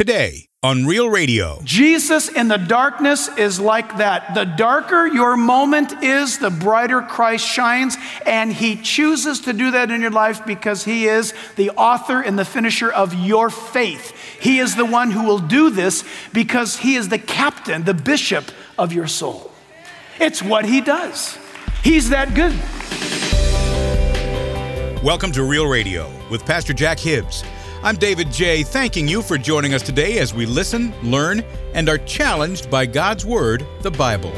today on Real Radio. Jesus in the darkness is like that. The darker your moment is, the brighter Christ shines, and He chooses to do that in your life because He is the author and the finisher of your faith. He is the one who will do this because He is the captain, the bishop of your soul. It's what He does. He's that good. Welcome to Real Radio with Pastor Jack Hibbs. I'm David J., thanking you for joining us today as we listen, learn, and are challenged by God's Word, the Bible.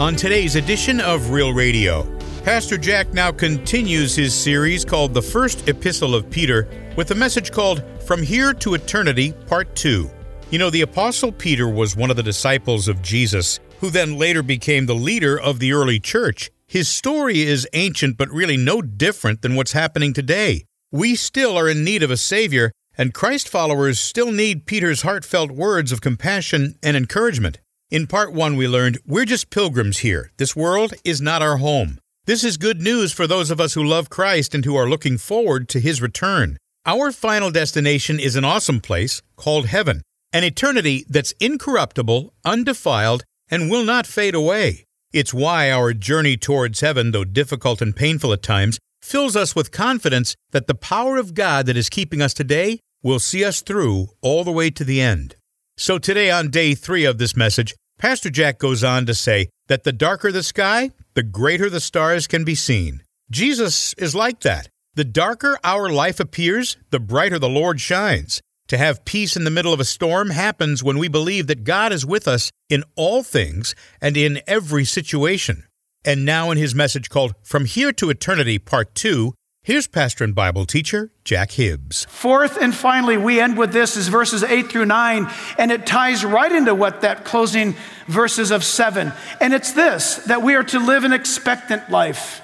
On today's edition of Real Radio, Pastor Jack now continues his series called The First Epistle of Peter with a message called From Here to Eternity, Part 2. You know, the Apostle Peter was one of the disciples of Jesus who then later became the leader of the early church. His story is ancient, but really no different than what's happening today. We still are in need of a Savior, and Christ followers still need Peter's heartfelt words of compassion and encouragement. In part one, we learned we're just pilgrims here. This world is not our home. This is good news for those of us who love Christ and who are looking forward to His return. Our final destination is an awesome place called heaven, an eternity that's incorruptible, undefiled, and will not fade away. It's why our journey towards heaven, though difficult and painful at times, fills us with confidence that the power of God that is keeping us today will see us through all the way to the end. So, today, on day three of this message, Pastor Jack goes on to say that the darker the sky, the greater the stars can be seen. Jesus is like that. The darker our life appears, the brighter the Lord shines. To have peace in the middle of a storm happens when we believe that God is with us in all things and in every situation. And now, in his message called From Here to Eternity, Part 2, here's pastor and Bible teacher Jack Hibbs. Fourth and finally, we end with this is verses 8 through 9, and it ties right into what that closing verses of 7. And it's this that we are to live an expectant life.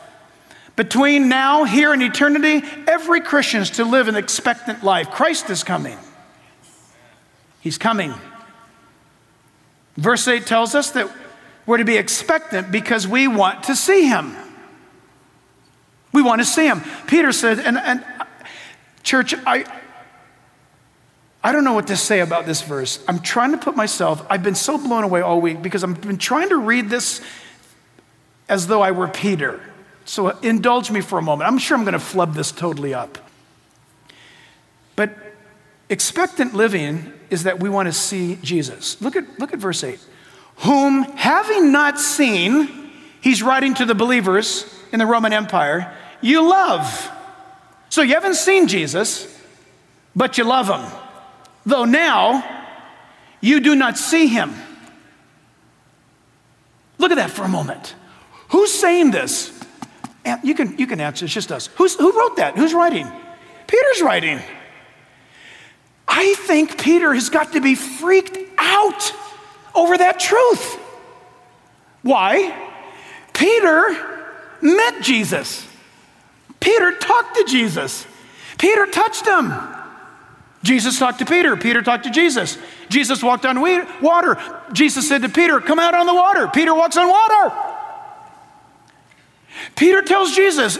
Between now, here, and eternity, every Christian is to live an expectant life. Christ is coming. He's coming. Verse 8 tells us that we're to be expectant because we want to see him. We want to see him. Peter said, and, and church, I, I don't know what to say about this verse. I'm trying to put myself, I've been so blown away all week because I've been trying to read this as though I were Peter. So indulge me for a moment. I'm sure I'm going to flub this totally up. Expectant living is that we want to see Jesus. Look at, look at verse 8. Whom having not seen, he's writing to the believers in the Roman Empire, you love. So you haven't seen Jesus, but you love him. Though now you do not see him. Look at that for a moment. Who's saying this? You can, you can answer, it's just us. Who's, who wrote that? Who's writing? Peter's writing. I think Peter has got to be freaked out over that truth. Why? Peter met Jesus. Peter talked to Jesus. Peter touched him. Jesus talked to Peter. Peter talked to Jesus. Jesus walked on water. Jesus said to Peter, Come out on the water. Peter walks on water. Peter tells Jesus,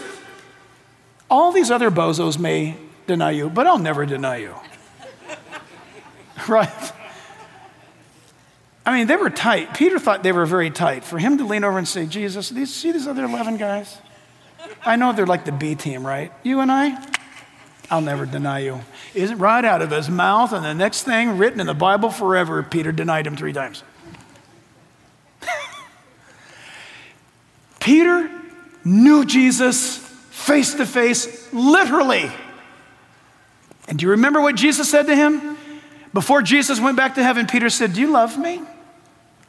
All these other bozos may deny you, but I'll never deny you. right? I mean, they were tight. Peter thought they were very tight. For him to lean over and say, Jesus, these, see these other 11 guys? I know they're like the B team, right? You and I, I'll never deny you. Isn't right out of his mouth, and the next thing written in the Bible forever, Peter denied him three times. Peter knew Jesus face to face, literally. And do you remember what Jesus said to him? Before Jesus went back to heaven, Peter said, Do you love me?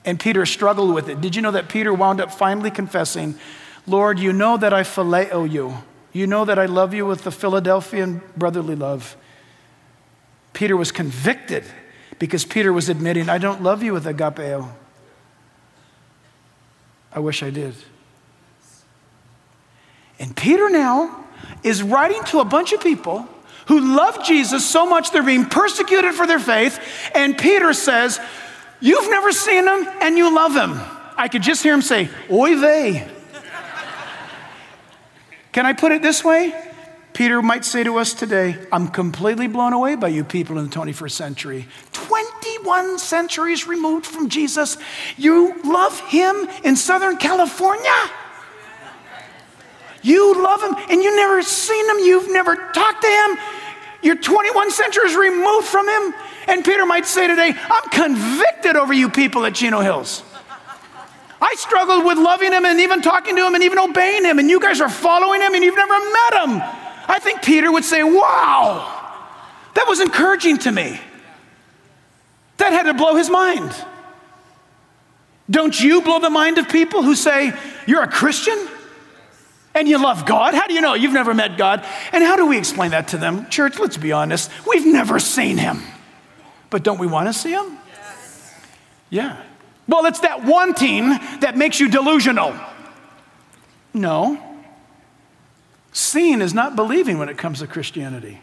And Peter struggled with it. Did you know that Peter wound up finally confessing, Lord, you know that I phileo you. You know that I love you with the Philadelphian brotherly love. Peter was convicted because Peter was admitting, I don't love you with agapeo. I wish I did. And Peter now is writing to a bunch of people who love Jesus so much they're being persecuted for their faith. And Peter says, You've never seen him and you love him. I could just hear him say, Oy vey. Can I put it this way? Peter might say to us today, I'm completely blown away by you people in the 21st century. 21 centuries removed from Jesus, you love him in Southern California? You love him and you've never seen him, you've never talked to him. You're 21 centuries removed from him. And Peter might say today, I'm convicted over you people at Chino Hills. I struggled with loving him and even talking to him and even obeying him, and you guys are following him and you've never met him. I think Peter would say, Wow, that was encouraging to me. That had to blow his mind. Don't you blow the mind of people who say, You're a Christian? And you love God? How do you know? You've never met God. And how do we explain that to them? Church, let's be honest. We've never seen him. But don't we want to see him? Yes. Yeah. Well, it's that wanting that makes you delusional. No. Seeing is not believing when it comes to Christianity.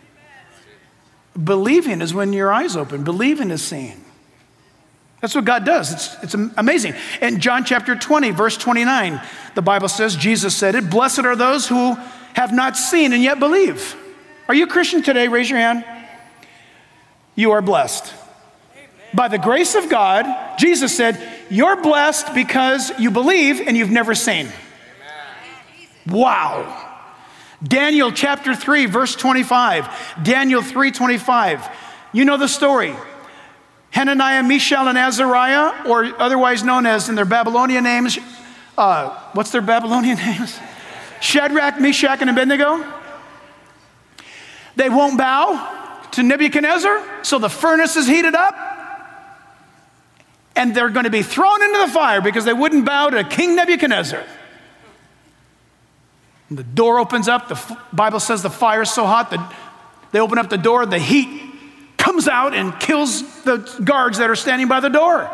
Believing is when your eyes open, believing is seeing. That's what God does. It's, it's amazing. In John chapter 20, verse 29, the Bible says, Jesus said it, Blessed are those who have not seen and yet believe. Are you a Christian today? Raise your hand. You are blessed. By the grace of God, Jesus said, You're blessed because you believe and you've never seen. Wow. Daniel chapter 3, verse 25. Daniel 3 25. You know the story. Hananiah, Mishael, and Azariah, or otherwise known as in their Babylonian names, uh, what's their Babylonian names? Shadrach, Meshach, and Abednego. They won't bow to Nebuchadnezzar, so the furnace is heated up, and they're going to be thrown into the fire because they wouldn't bow to King Nebuchadnezzar. And the door opens up, the Bible says the fire is so hot that they open up the door, the heat comes out and kills the guards that are standing by the door.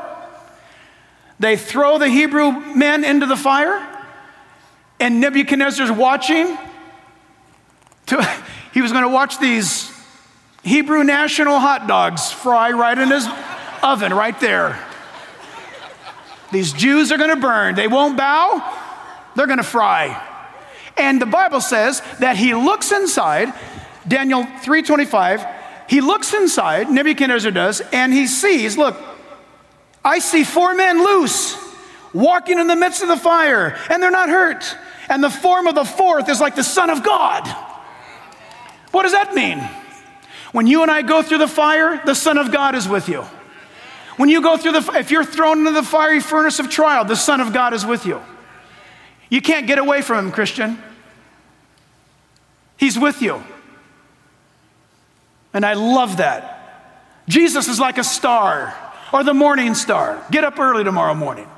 They throw the Hebrew men into the fire, and Nebuchadnezzar's watching. To, he was going to watch these Hebrew national hot dogs fry right in his oven, right there. These Jews are going to burn. They won't bow, they're going to fry. And the Bible says that he looks inside, Daniel 325, he looks inside, Nebuchadnezzar does, and he sees, look, I see four men loose, walking in the midst of the fire, and they're not hurt. And the form of the fourth is like the Son of God. What does that mean? When you and I go through the fire, the Son of God is with you. When you go through the, if you're thrown into the fiery furnace of trial, the Son of God is with you. You can't get away from him, Christian. He's with you. And I love that. Jesus is like a star or the morning star. Get up early tomorrow morning.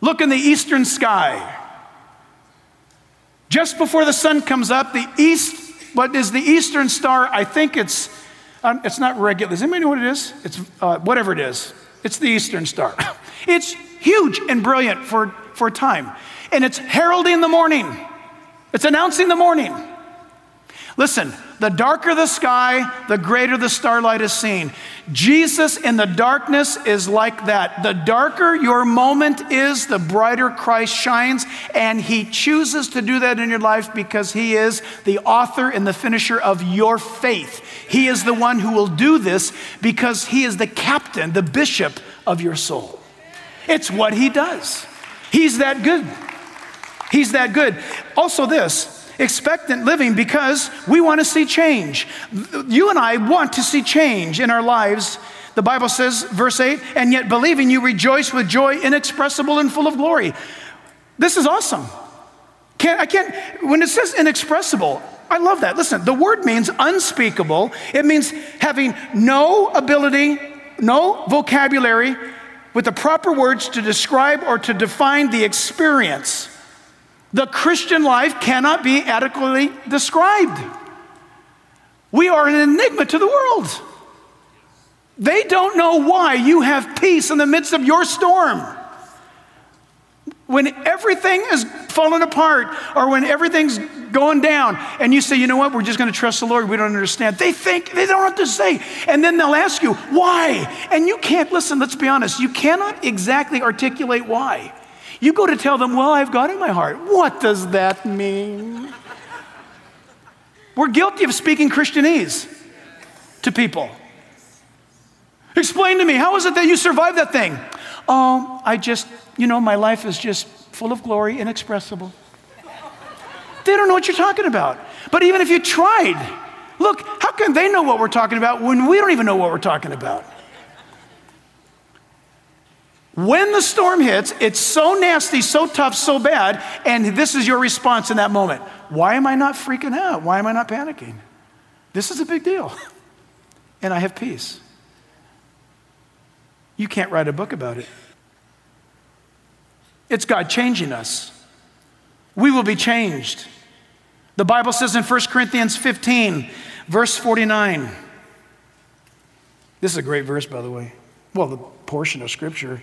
Look in the eastern sky. Just before the sun comes up, the east, what is the eastern star? I think it's, um, it's not regular. Does anybody know what it is? It's uh, whatever it is. It's the eastern star. it's huge and brilliant for, for time. And it's heralding the morning. It's announcing the morning. Listen, the darker the sky, the greater the starlight is seen. Jesus in the darkness is like that. The darker your moment is, the brighter Christ shines, and He chooses to do that in your life because He is the author and the finisher of your faith. He is the one who will do this because He is the captain, the bishop of your soul. It's what He does. He's that good. He's that good. Also, this expectant living because we want to see change. You and I want to see change in our lives. The Bible says, verse 8, and yet believing you rejoice with joy inexpressible and full of glory. This is awesome. Can't, I can't, when it says inexpressible, I love that. Listen, the word means unspeakable. It means having no ability, no vocabulary with the proper words to describe or to define the experience. The Christian life cannot be adequately described. We are an enigma to the world. They don't know why you have peace in the midst of your storm. When everything is falling apart or when everything's going down, and you say, you know what, we're just going to trust the Lord, we don't understand. They think, they don't what to say. And then they'll ask you, why? And you can't, listen, let's be honest, you cannot exactly articulate why. You go to tell them, Well, I've God in my heart. What does that mean? We're guilty of speaking Christianese to people. Explain to me, how is it that you survived that thing? Oh, I just, you know, my life is just full of glory, inexpressible. They don't know what you're talking about. But even if you tried, look, how can they know what we're talking about when we don't even know what we're talking about? When the storm hits, it's so nasty, so tough, so bad, and this is your response in that moment. Why am I not freaking out? Why am I not panicking? This is a big deal. And I have peace. You can't write a book about it. It's God changing us. We will be changed. The Bible says in 1 Corinthians 15, verse 49. This is a great verse, by the way. Well, the portion of Scripture.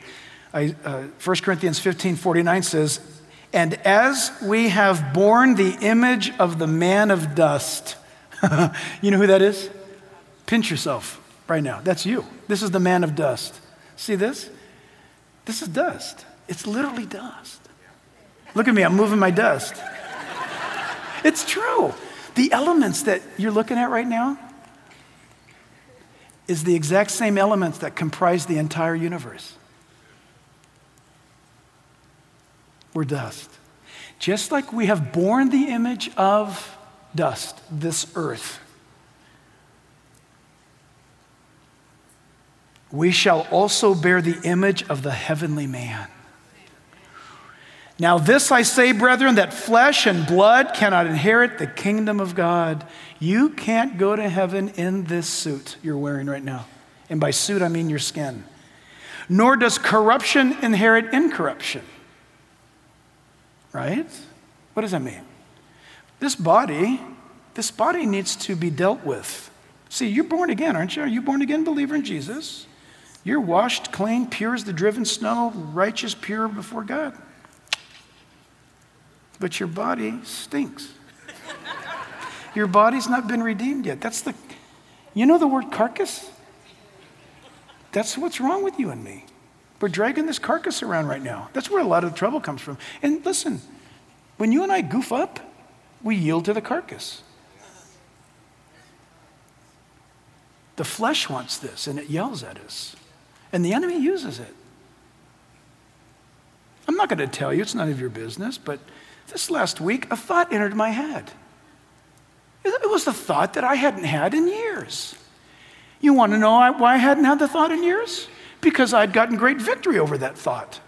Uh, 1 Corinthians 15, 49 says, And as we have borne the image of the man of dust, you know who that is? Pinch yourself right now. That's you. This is the man of dust. See this? This is dust. It's literally dust. Look at me, I'm moving my dust. it's true. The elements that you're looking at right now is the exact same elements that comprise the entire universe. We're dust. Just like we have borne the image of dust, this earth, we shall also bear the image of the heavenly man. Now, this I say, brethren, that flesh and blood cannot inherit the kingdom of God. You can't go to heaven in this suit you're wearing right now. And by suit, I mean your skin. Nor does corruption inherit incorruption. Right? What does that mean? This body, this body needs to be dealt with. See, you're born again, aren't you? Are you born again believer in Jesus? You're washed clean, pure as the driven snow, righteous, pure before God. But your body stinks. your body's not been redeemed yet. That's the, you know the word carcass? That's what's wrong with you and me. We're dragging this carcass around right now. That's where a lot of the trouble comes from. And listen, when you and I goof up, we yield to the carcass. The flesh wants this and it yells at us. And the enemy uses it. I'm not going to tell you, it's none of your business, but this last week, a thought entered my head. It was the thought that I hadn't had in years. You want to know why I hadn't had the thought in years? Because I'd gotten great victory over that thought.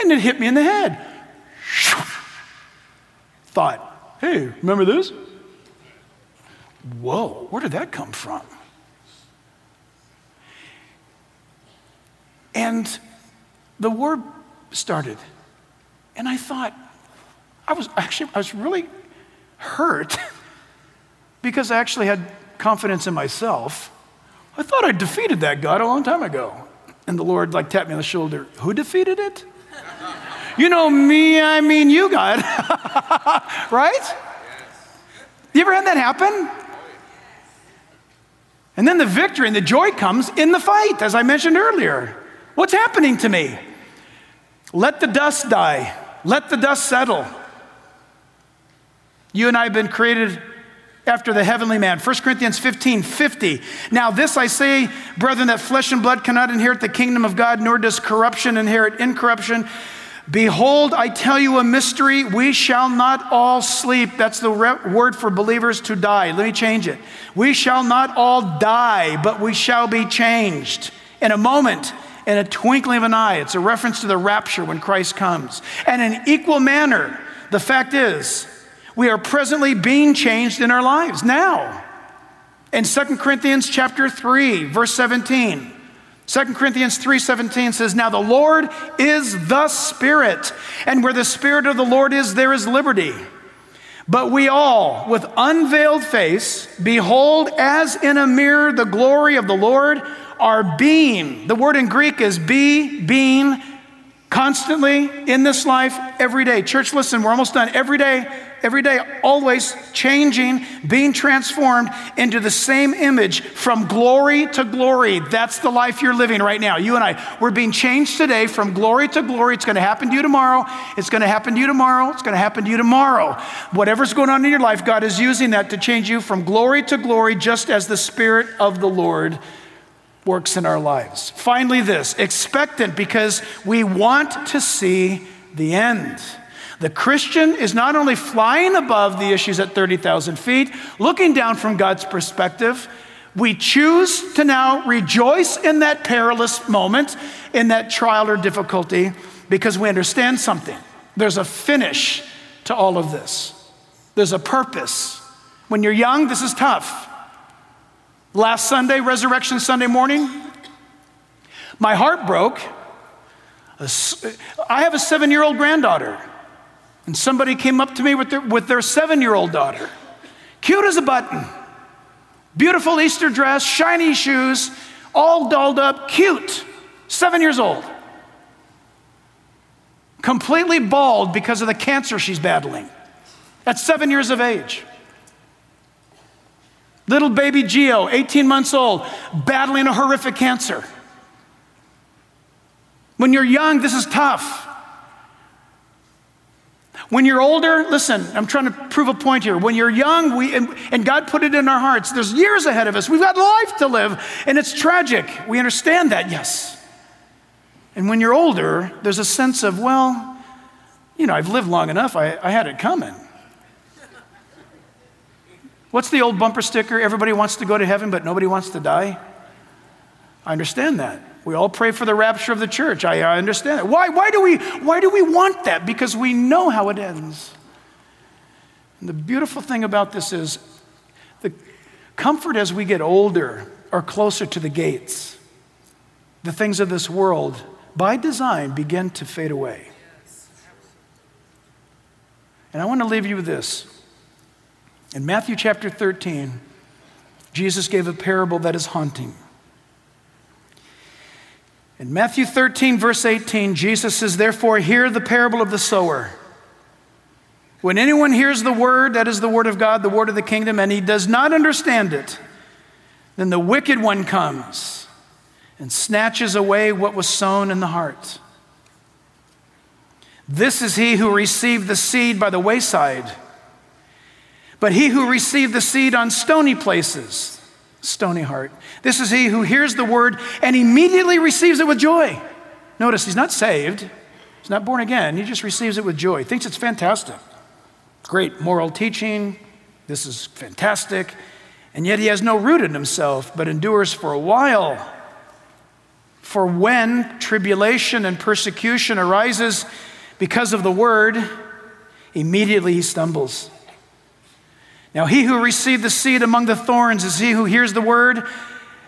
And it hit me in the head. Thought, hey, remember this? Whoa, where did that come from? And the war started. And I thought, I was actually, I was really hurt because I actually had confidence in myself. I thought I defeated that God a long time ago. And the Lord like tapped me on the shoulder. Who defeated it? you know me, I mean you, God. right? You ever had that happen? And then the victory and the joy comes in the fight, as I mentioned earlier. What's happening to me? Let the dust die, let the dust settle. You and I have been created after the heavenly man. 1 Corinthians 15 50. Now, this I say, brethren, that flesh and blood cannot inherit the kingdom of God, nor does corruption inherit incorruption. Behold, I tell you a mystery. We shall not all sleep. That's the re- word for believers to die. Let me change it. We shall not all die, but we shall be changed in a moment in a twinkling of an eye. It's a reference to the rapture when Christ comes. And in equal manner, the fact is, we are presently being changed in our lives now. In 2 Corinthians chapter 3, verse 17, 2 Corinthians 3:17 says, "Now the Lord is the Spirit, and where the Spirit of the Lord is, there is liberty." But we all, with unveiled face, behold as in a mirror the glory of the Lord, are being. The word in Greek is be, being, Constantly in this life, every day. Church, listen, we're almost done. Every day, every day, always changing, being transformed into the same image from glory to glory. That's the life you're living right now. You and I, we're being changed today from glory to glory. It's going to happen to you tomorrow. It's going to happen to you tomorrow. It's going to happen to you tomorrow. Whatever's going on in your life, God is using that to change you from glory to glory, just as the Spirit of the Lord works in our lives. Finally, this expectant because we want to see the end. The Christian is not only flying above the issues at 30,000 feet, looking down from God's perspective, we choose to now rejoice in that perilous moment, in that trial or difficulty, because we understand something. There's a finish to all of this, there's a purpose. When you're young, this is tough. Last Sunday, Resurrection Sunday morning, my heart broke. I have a seven year old granddaughter, and somebody came up to me with their, with their seven year old daughter. Cute as a button, beautiful Easter dress, shiny shoes, all dolled up, cute, seven years old. Completely bald because of the cancer she's battling at seven years of age. Little baby Geo, 18 months old, battling a horrific cancer. When you're young, this is tough. When you're older, listen, I'm trying to prove a point here. When you're young, we, and, and, God put it in our hearts, there's years ahead of us. We've got life to live, and it's tragic. We understand that, yes. And when you're older, there's a sense of, well, you know, I've lived long enough, I, I had it coming. What's the old bumper sticker? Everybody wants to go to heaven, but nobody wants to die. I understand that. We all pray for the rapture of the church. I, I understand that. Why, why, do we, why do we want that? Because we know how it ends. And the beautiful thing about this is the comfort as we get older or closer to the gates, the things of this world, by design, begin to fade away. And I want to leave you with this. In Matthew chapter 13, Jesus gave a parable that is haunting. In Matthew 13, verse 18, Jesus says, Therefore, hear the parable of the sower. When anyone hears the word, that is the word of God, the word of the kingdom, and he does not understand it, then the wicked one comes and snatches away what was sown in the heart. This is he who received the seed by the wayside. But he who received the seed on stony places, stony heart, this is he who hears the word and immediately receives it with joy. Notice he's not saved, he's not born again, he just receives it with joy. He thinks it's fantastic. Great moral teaching, this is fantastic. And yet he has no root in himself, but endures for a while. For when tribulation and persecution arises because of the word, immediately he stumbles. Now, he who received the seed among the thorns is he who hears the word,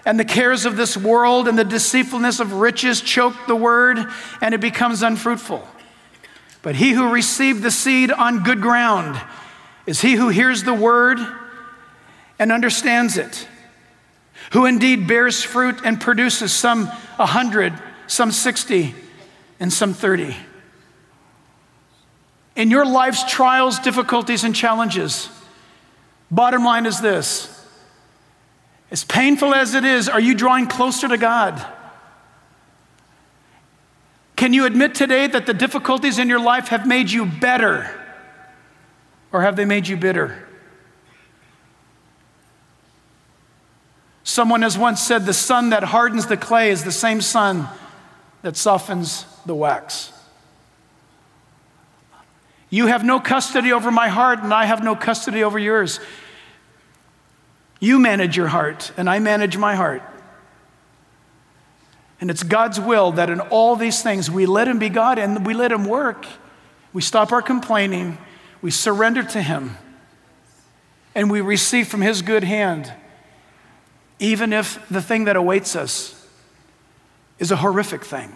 and the cares of this world and the deceitfulness of riches choke the word, and it becomes unfruitful. But he who received the seed on good ground is he who hears the word and understands it, who indeed bears fruit and produces some a hundred, some sixty, and some thirty. In your life's trials, difficulties, and challenges, Bottom line is this as painful as it is, are you drawing closer to God? Can you admit today that the difficulties in your life have made you better? Or have they made you bitter? Someone has once said the sun that hardens the clay is the same sun that softens the wax. You have no custody over my heart, and I have no custody over yours. You manage your heart, and I manage my heart. And it's God's will that in all these things we let Him be God and we let Him work. We stop our complaining, we surrender to Him, and we receive from His good hand, even if the thing that awaits us is a horrific thing.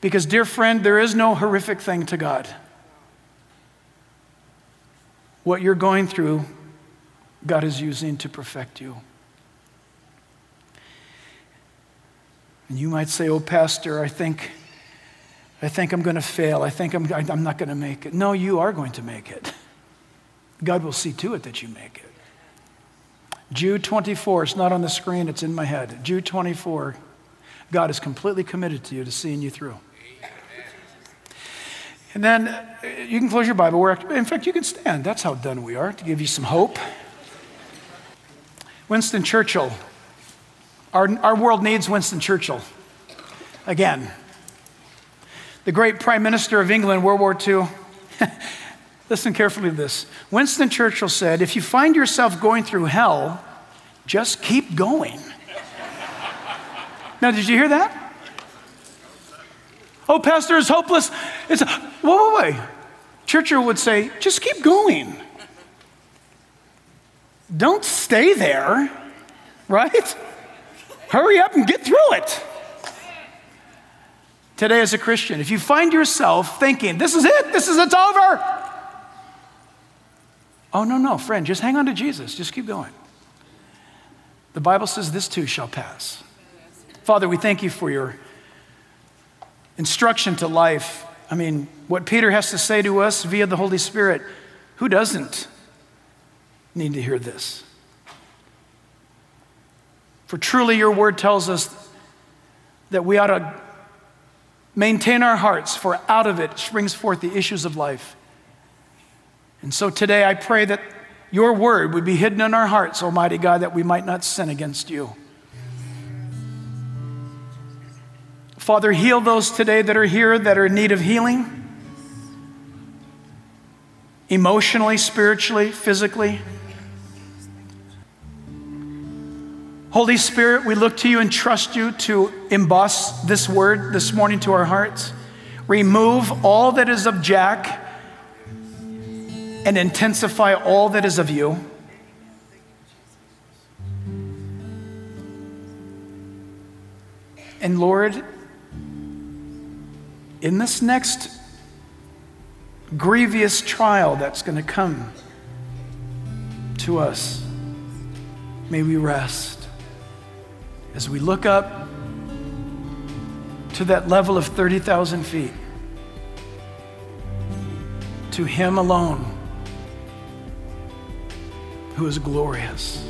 Because, dear friend, there is no horrific thing to God. What you're going through God is using to perfect you. And you might say, Oh, Pastor, I think I think I'm going to fail. I think I'm, I'm not going to make it. No, you are going to make it. God will see to it that you make it. Jude 24, it's not on the screen, it's in my head. Jude 24, God is completely committed to you to seeing you through. And then uh, you can close your Bible. in fact, you can stand. That's how done we are, to give you some hope. Winston Churchill. Our, our world needs Winston Churchill. Again, the great Prime Minister of England, World War II. Listen carefully to this. Winston Churchill said, If you find yourself going through hell, just keep going. now, did you hear that? Oh, Pastor, it's hopeless. It's, whoa, whoa, wait. Churchill would say, just keep going. Don't stay there, right? Hurry up and get through it. Today, as a Christian, if you find yourself thinking, this is it, this is it's over. Oh, no, no, friend, just hang on to Jesus. Just keep going. The Bible says this too shall pass. Father, we thank you for your instruction to life. I mean, what Peter has to say to us via the Holy Spirit, who doesn't need to hear this? For truly, your word tells us that we ought to maintain our hearts, for out of it springs forth the issues of life. And so today I pray that your word would be hidden in our hearts, Almighty God, that we might not sin against you. Father, heal those today that are here that are in need of healing emotionally, spiritually, physically. Holy Spirit, we look to you and trust you to emboss this word this morning to our hearts. Remove all that is of Jack and intensify all that is of you. And Lord, in this next grievous trial that's going to come to us, may we rest as we look up to that level of 30,000 feet, to Him alone who is glorious.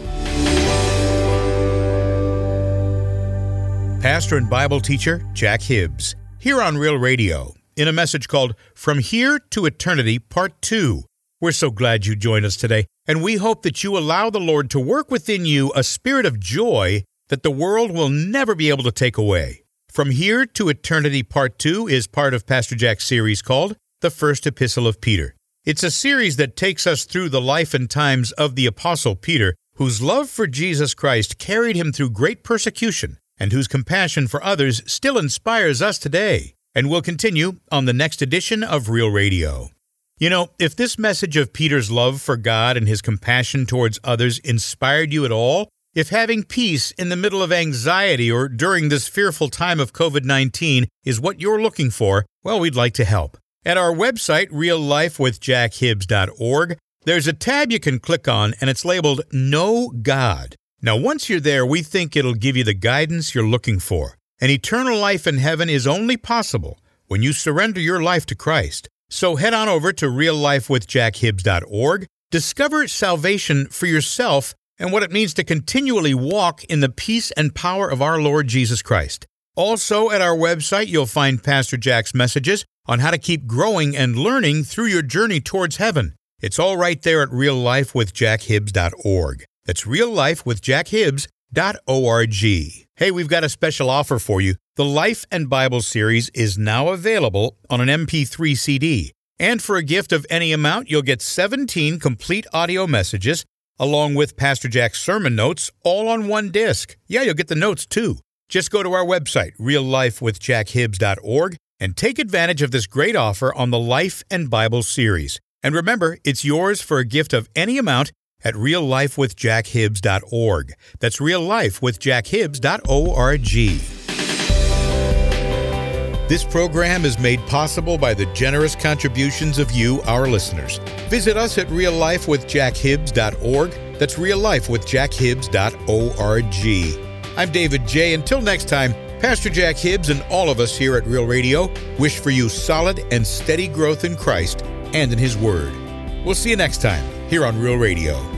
Pastor and Bible teacher Jack Hibbs here on Real Radio in a message called From Here to Eternity, Part 2. We're so glad you joined us today, and we hope that you allow the Lord to work within you a spirit of joy that the world will never be able to take away. From Here to Eternity, Part 2 is part of Pastor Jack's series called The First Epistle of Peter. It's a series that takes us through the life and times of the Apostle Peter, whose love for Jesus Christ carried him through great persecution and whose compassion for others still inspires us today and will continue on the next edition of Real Radio. You know, if this message of Peter's love for God and his compassion towards others inspired you at all, if having peace in the middle of anxiety or during this fearful time of COVID 19 is what you're looking for, well, we'd like to help. At our website, reallifewithjackhibbs.org, there's a tab you can click on and it's labeled Know God. Now, once you're there, we think it'll give you the guidance you're looking for. An eternal life in heaven is only possible when you surrender your life to Christ. So head on over to reallifewithjackhibbs.org, discover salvation for yourself and what it means to continually walk in the peace and power of our Lord Jesus Christ. Also, at our website, you'll find Pastor Jack's messages on how to keep growing and learning through your journey towards heaven. It's all right there at reallifewithjackhibbs.org. That's reallifewithjackhibbs.org. Hey, we've got a special offer for you. The Life and Bible series is now available on an MP3 CD. And for a gift of any amount, you'll get 17 complete audio messages along with Pastor Jack's sermon notes all on one disc. Yeah, you'll get the notes too. Just go to our website, reallifewithjackhibbs.org, and take advantage of this great offer on the Life and Bible series. And remember, it's yours for a gift of any amount at reallifewithjackhibbs.org. That's reallifewithjackhibbs.org. This program is made possible by the generous contributions of you, our listeners. Visit us at reallifewithjackhibbs.org. That's reallifewithjackhibbs.org. I'm David J. Until next time, Pastor Jack Hibbs and all of us here at Real Radio wish for you solid and steady growth in Christ and in His Word. We'll see you next time here on Real Radio.